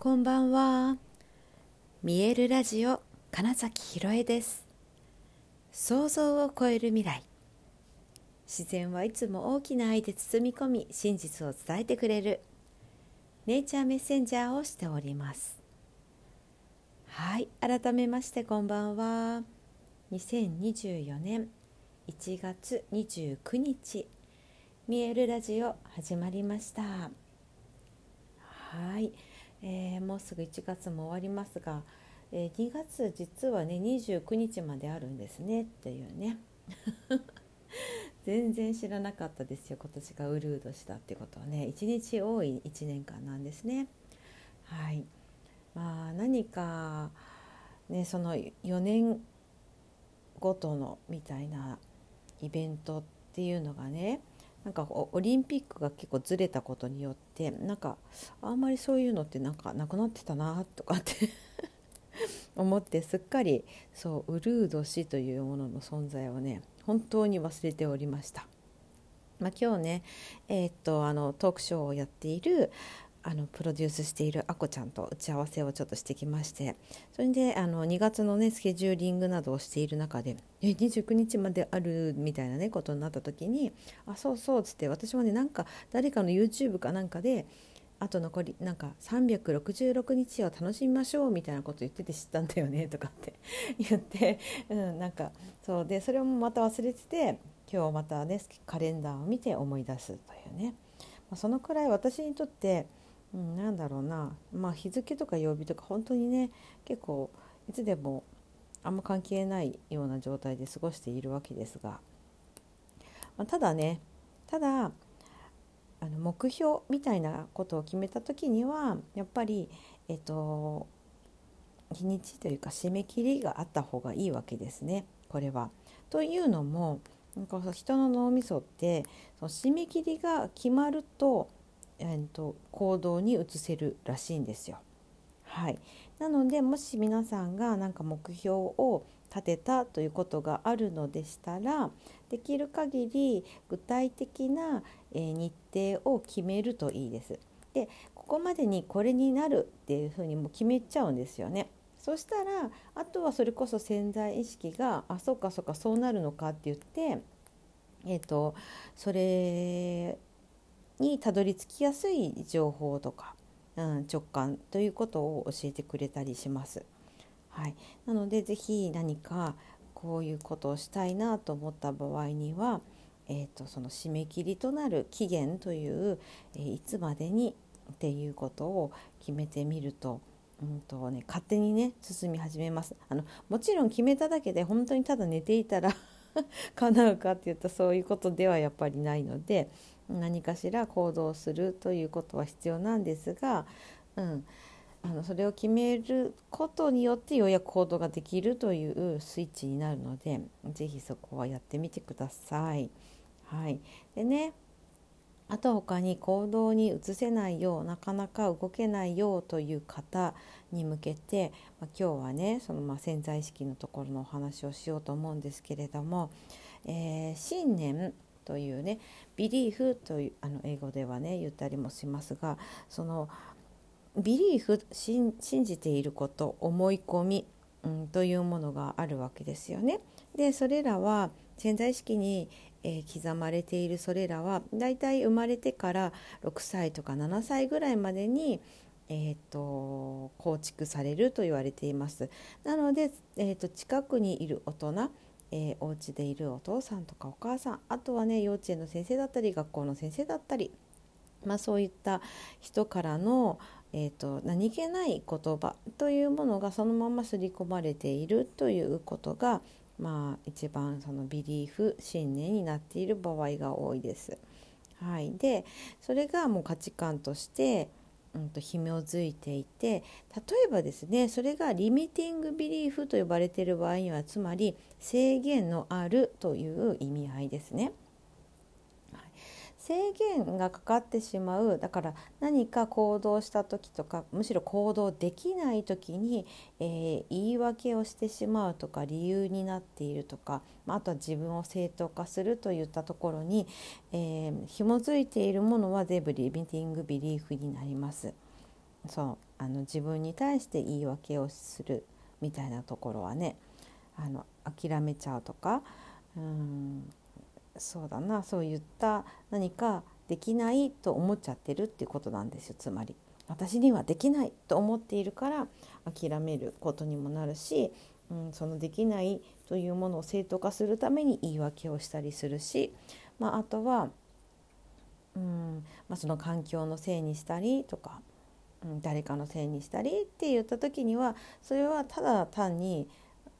こんばんは。見えるラジオ金崎ひろえです。想像を超える未来。自然はいつも大きな愛で包み込み、真実を伝えてくれるネイチャーメッセンジャーをしております。はい、改めましてこんばんは。2024年1月29日、見えるラジオ始まりました。はい。えー、もうすぐ1月も終わりますが、えー、2月実はね29日まであるんですねっていうね。全然知らなかったですよ今年がウルードしたってことはね。1日多い1年間なんですね。はい。まあ、何か、ね、その4年ごとのみたいなイベントっていうのがねなんかオリンピックが結構ずれたことによってなんかあんまりそういうのってなんかなくなってたなとかって 思ってすっかりそうウルード氏というものの存在をね本当に忘れておりました。まあ、今日ね、えー、っとあのトークショーをやっているあのプロデュースしているあこちゃんと打ち合わせをちょっとしてきましてそれであの2月のねスケジューリングなどをしている中でえ29日まであるみたいなねことになった時にあそうそうっつって私もねなんか誰かの YouTube かなんかであと残りなんか366日を楽しみましょうみたいなこと言ってて知ったんだよねとかって 言って、うん、なんかそうでそれもまた忘れてて今日またねカレンダーを見て思い出すというね、ま、そのくらい私にとってうん、なんだろうな、まあ、日付とか曜日とか本当にね結構いつでもあんま関係ないような状態で過ごしているわけですが、まあ、ただねただあの目標みたいなことを決めた時にはやっぱりえっと日にちというか締め切りがあった方がいいわけですね。これは。というのもなんか人の脳みそってその締め切りが決まるとえーと、行動に移せるらしいんですよ。はい、なのでもし皆さんが何か目標を立てたということがあるのでしたらできる限り具体的な、えー、日程を決めるといいです。でここまでにこれになるっていうふうにもう決めちゃうんですよね。そしたらあとはそれこそ潜在意識があそうかそうかそうなるのかって言って、えーとそれにたどり着きやすい情報とか、うん、直感ということを教えてくれたりします。はい、なので是非何かこういうことをしたいなと思った場合には、えーと、その締め切りとなる期限という、えー、いつまでにっていうことを決めてみると,、うんとね、勝手にね進み始めますあのもちろん決めただけで本当にただ寝ていたら 叶うかっていったそういうことではやっぱりないので何かしら行動するということは必要なんですが、うん、あのそれを決めることによってようやく行動ができるというスイッチになるので是非そこはやってみてください。はい、でねあと他に行動に移せないようなかなか動けないようという方に向けて、まあ、今日はねそのま潜在意識のところのお話をしようと思うんですけれども、えー、信念というねビリーフというあの英語ではね言ったりもしますがそのビリーフ信じていること思い込み、うん、というものがあるわけですよね。でそれらは潜在意識に、えー、刻まれているそれらはだいたい生まれてから6歳とか7歳ぐらいまでにえーと、構築されると言われています。なので、えーと近くにいる大人えー、お家でいるお父さんとかお母さんあとはね幼稚園の先生だったり学校の先生だったり、まあ、そういった人からの、えーと、何気ない言葉というものがそのまま刷り込まれているということが、まあ、一番そのビリーフ信念になっている場合が多いです。はい、でそれがもう価値観としてうんと紐づいていて例えばですねそれがリミティングビリーフと呼ばれている場合にはつまり制限のあるという意味合いですね。制限がかかってしまうだから何か行動した時とかむしろ行動できない時に、えー、言い訳をしてしまうとか理由になっているとかまあとは自分を正当化するといったところに、えー、紐づいているものは全部リミティングビリーフになります。そうあの自分に対して言い訳をするみたいなところはねあの諦めちゃうとかうんそうだなそういった何かできないと思っちゃってるっていうことなんですよつまり。私にはできないと思っているから諦めることにもなるし、うん、そのできないというものを正当化するために言い訳をしたりするし、まあ、あとは、うんまあ、その環境のせいにしたりとか、うん、誰かのせいにしたりって言った時にはそれはただ単に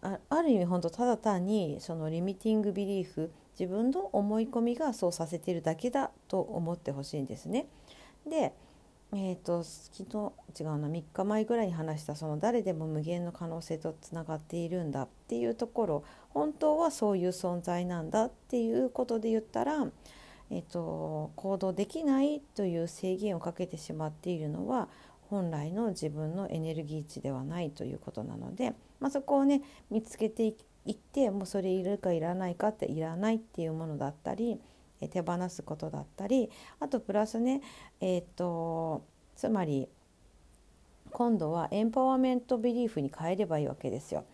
あある意味本当ただ単にそのリミティングビリーフ自分の思い込みがそうさせているだけだと思ってほしいんですね。でえーと、昨日違うな3日前ぐらいに話したその誰でも無限の可能性とつながっているんだっていうところ本当はそういう存在なんだっていうことで言ったら、えーと行動できないという制限をかけてしまっているのは本来の自分のエネルギー値ではないということなので、まあ、そこをね見つけてい行ってもうそれいるかいらないかっていらないっていうものだったり手放すことだったりあとプラスねえっ、とつまり今度はエンパワーメントビリーフに変えればいいわけですよ。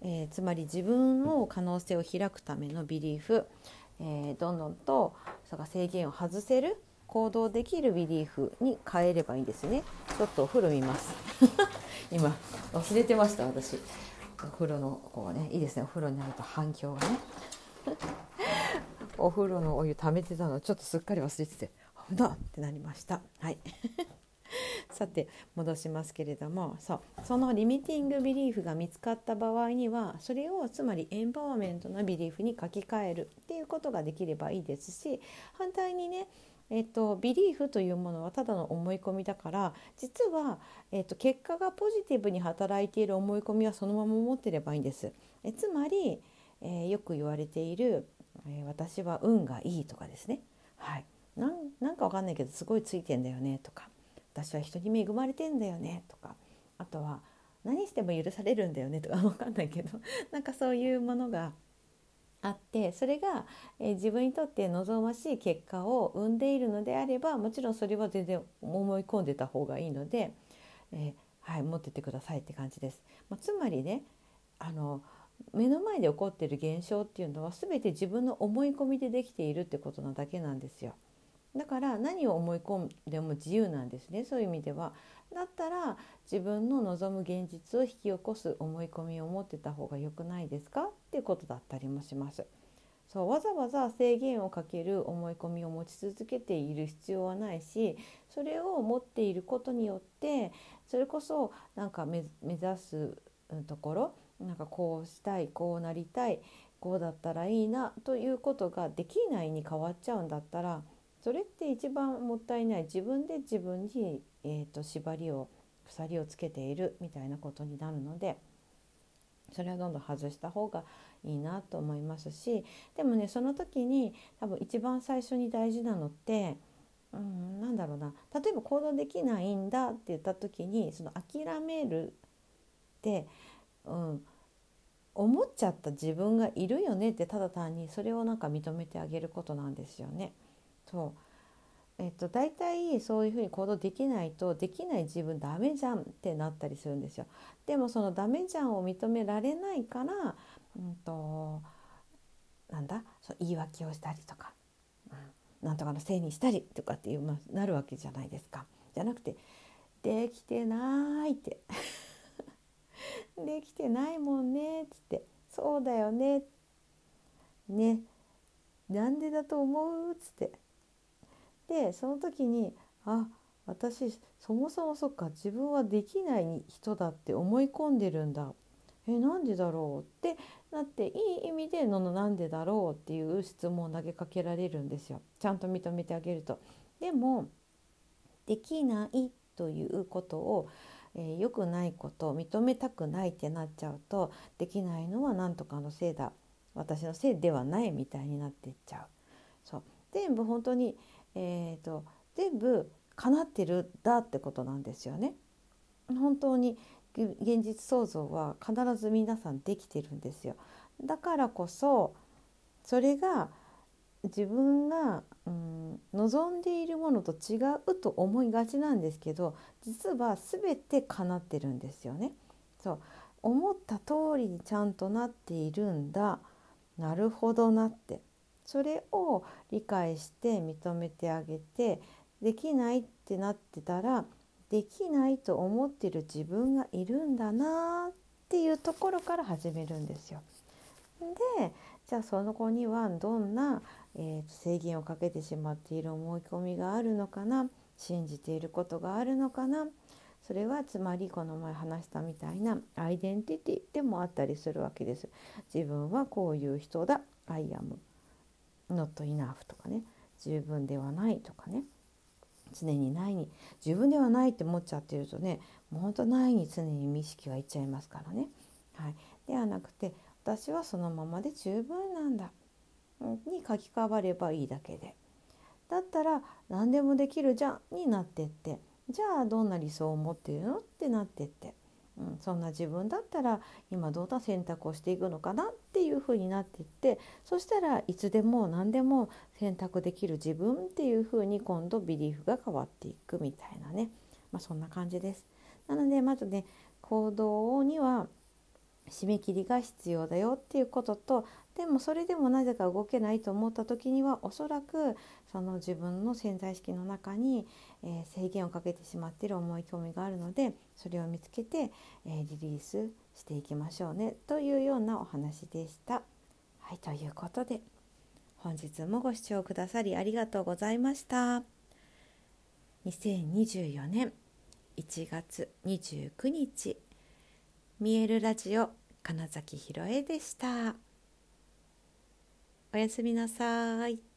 えー、つまり自分の可能性を開くためのビリーフ、えー、どんどんとそ制限を外せる行動できるビリーフに変えればいいんですね。ちょっとお風呂見ます。今忘れてました私。お風呂のこうねいいですね。お風呂になると反響がね。お風呂のお湯溜めてたのちょっとすっかり忘れてて危なってなりました。はい。さて戻しますけれども。そう。そのリミティングビリーフが見つかった場合にはそれをつまりエンパワーメントのビリーフに書き換えるっていうことができればいいですし反対にねえっと、ビリーフというものはただの思い込みだから実は、えっと、結果がポジティブに働いている思い込みはそのまま持ってればいいんです。えつまり、えー、よく言われている、えー、私は運がいいとかですね、はい、ななんかわかんないけどすごいついてんだよねとか。私は人に恵まれてんだよねとか。あとは何しても許されるんだよねとか。わかんないけど。なんかそういうものがあってそれが、え、自分にとって望ましい結果を生んでいるのであればもちろんそれは全然思い込んでた方がいいので、えー、はい持ってってくださいって感じです。まあ、つまりねあの目の前で起こってる現象っていうのは全て自分の思い込みでできているってことなだけなんですよ。だから何を思い込んでも自由なんですねそういう意味では。だったら自分の望む現実を引き起こす思い込みを持ってた方が良くないですかっていうことだったりもします。そうわざわざ制限をかける思い込みを持ち続けている必要はないしそれを持っていることによってそれこそなんか目指すところなんかこうしたいこうなりたいこうだったらいいなということができないに変わっちゃうんだったらそれって一番もったいない自分で自分に、えーと、縛りを鎖をつけているみたいなことになるのでそれはどんどん外した方がいいなと思いますしでもねその時に多分一番最初に大事なのってうん、なんだろうな例えば行動できないんだって言った時にその諦めるって、うん、思っちゃった自分がいるよねってただ単にそれをなんか認めてあげることなんですよね。そう。えっと、大体そういうふうに行動できないとできない自分ダメじゃんってなったりするんですよ。でもそのダメじゃんを認められないから、うんと、なんだ？そう言い訳をしたりとか、うん、なんとかのせいにしたりとかっていう、ま、なるわけじゃないですか。じゃなくて「できてない」って「できてないもんね」っつって「そうだよね」ね。なんでだと思う？っつって。でその時にあ私そもそもそっか自分はできない人だって思い込んでるんだえなんでだろうってなっていい意味でのなんでだろうっていう質問を投げかけられるんですよちゃんと認めてあげると。でもできないということを良、えー、くないことを認めたくないってなっちゃうとできないのは何とかのせいだ私のせいではないみたいになっていっちゃう。そう全部本当にえーと、全部叶ってるだってことなんですよね。本当に現実創造は必ず皆さんできてるんですよ。だからこそそれが自分が、うん、望んでいるものと違うと思いがちなんですけど実は全て叶ってるんですよね。そう思った通りにちゃんとなっているんだなるほどなってそれを理解して認めてあげてできないってなってたらできないと思ってる自分がいるんだなっていうところから始めるんですよ。でじゃあその子にはどんな、えー、制限をかけてしまっている思い込みがあるのかな信じていることがあるのかなそれはつまりこの前話したみたいなアイデンティティでもあったりするわけです。自分はこういう人だ I am not enough とかね十分ではないとかね常にないに自分ではないって思っちゃってるとねもうほんとないに常に意識はいっちゃいますからね。はい、ではなくて私はそのままで十分なんだに書き換わればいいだけで。だったら何でもできるじゃんになってってじゃあどんな理想を持ってるの？ってなってって、うん、そんな自分だったら今どんな選択をしていくのかなっていうふうになっていってそしたらいつでも何でも選択できる自分っていうふうに今度ビリーフが変わっていくみたいなね、まあ、そんな感じです。なのでまずね行動には締め切りが必要だよっていうこととでもそれでもなぜか動けないと思った時にはおそらくその自分の潜在意識の中に、え、制限をかけてしまっている思い込みがあるのでそれを見つけて、え、リリースしていきましょうねというようなお話でした。はいということで本日もご視聴くださりありがとうございました。2024年1月29日見えるラジオ金崎ひろえでした。おやすみなさい。